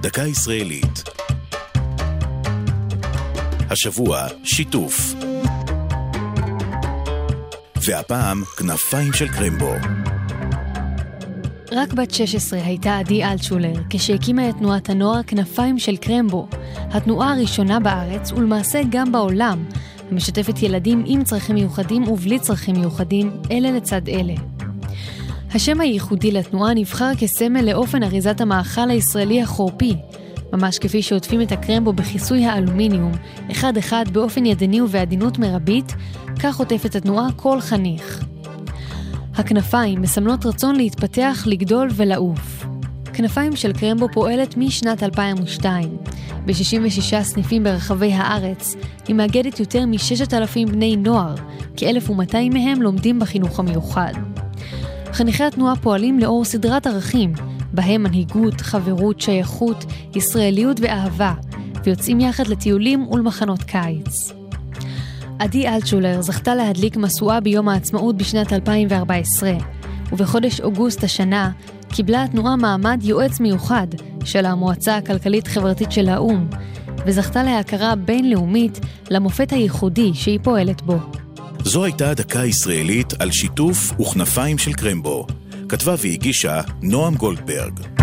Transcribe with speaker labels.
Speaker 1: דקה ישראלית. השבוע, שיתוף. והפעם, כנפיים של קרמבו.
Speaker 2: רק בת 16 הייתה עדי אלטשולר כשהקימה את תנועת הנוער כנפיים של קרמבו, התנועה הראשונה בארץ ולמעשה גם בעולם, המשתפת ילדים עם צרכים מיוחדים ובלי צרכים מיוחדים, אלה לצד אלה. השם הייחודי לתנועה נבחר כסמל לאופן אריזת המאכל הישראלי החורפי, ממש כפי שעוטפים את הקרמבו בכיסוי האלומיניום, אחד-אחד באופן ידני ובעדינות מרבית, כך עוטפת התנועה כל חניך. הכנפיים מסמלות רצון להתפתח, לגדול ולעוף. כנפיים של קרמבו פועלת משנת 2002. ב-66 סניפים ברחבי הארץ, היא מאגדת יותר מ-6,000 בני נוער, כ-1,200 מהם לומדים בחינוך המיוחד. חניכי התנועה פועלים לאור סדרת ערכים, בהם מנהיגות, חברות, שייכות, ישראליות ואהבה, ויוצאים יחד לטיולים ולמחנות קיץ. עדי אלטשולר זכתה להדליק משואה ביום העצמאות בשנת 2014, ובחודש אוגוסט השנה קיבלה התנועה מעמד יועץ מיוחד של המועצה הכלכלית-חברתית של האו"ם, וזכתה להכרה בינלאומית למופת הייחודי שהיא פועלת בו.
Speaker 1: זו הייתה דקה ישראלית על שיתוף וכנפיים של קרמבו. כתבה והגישה נועם גולדברג.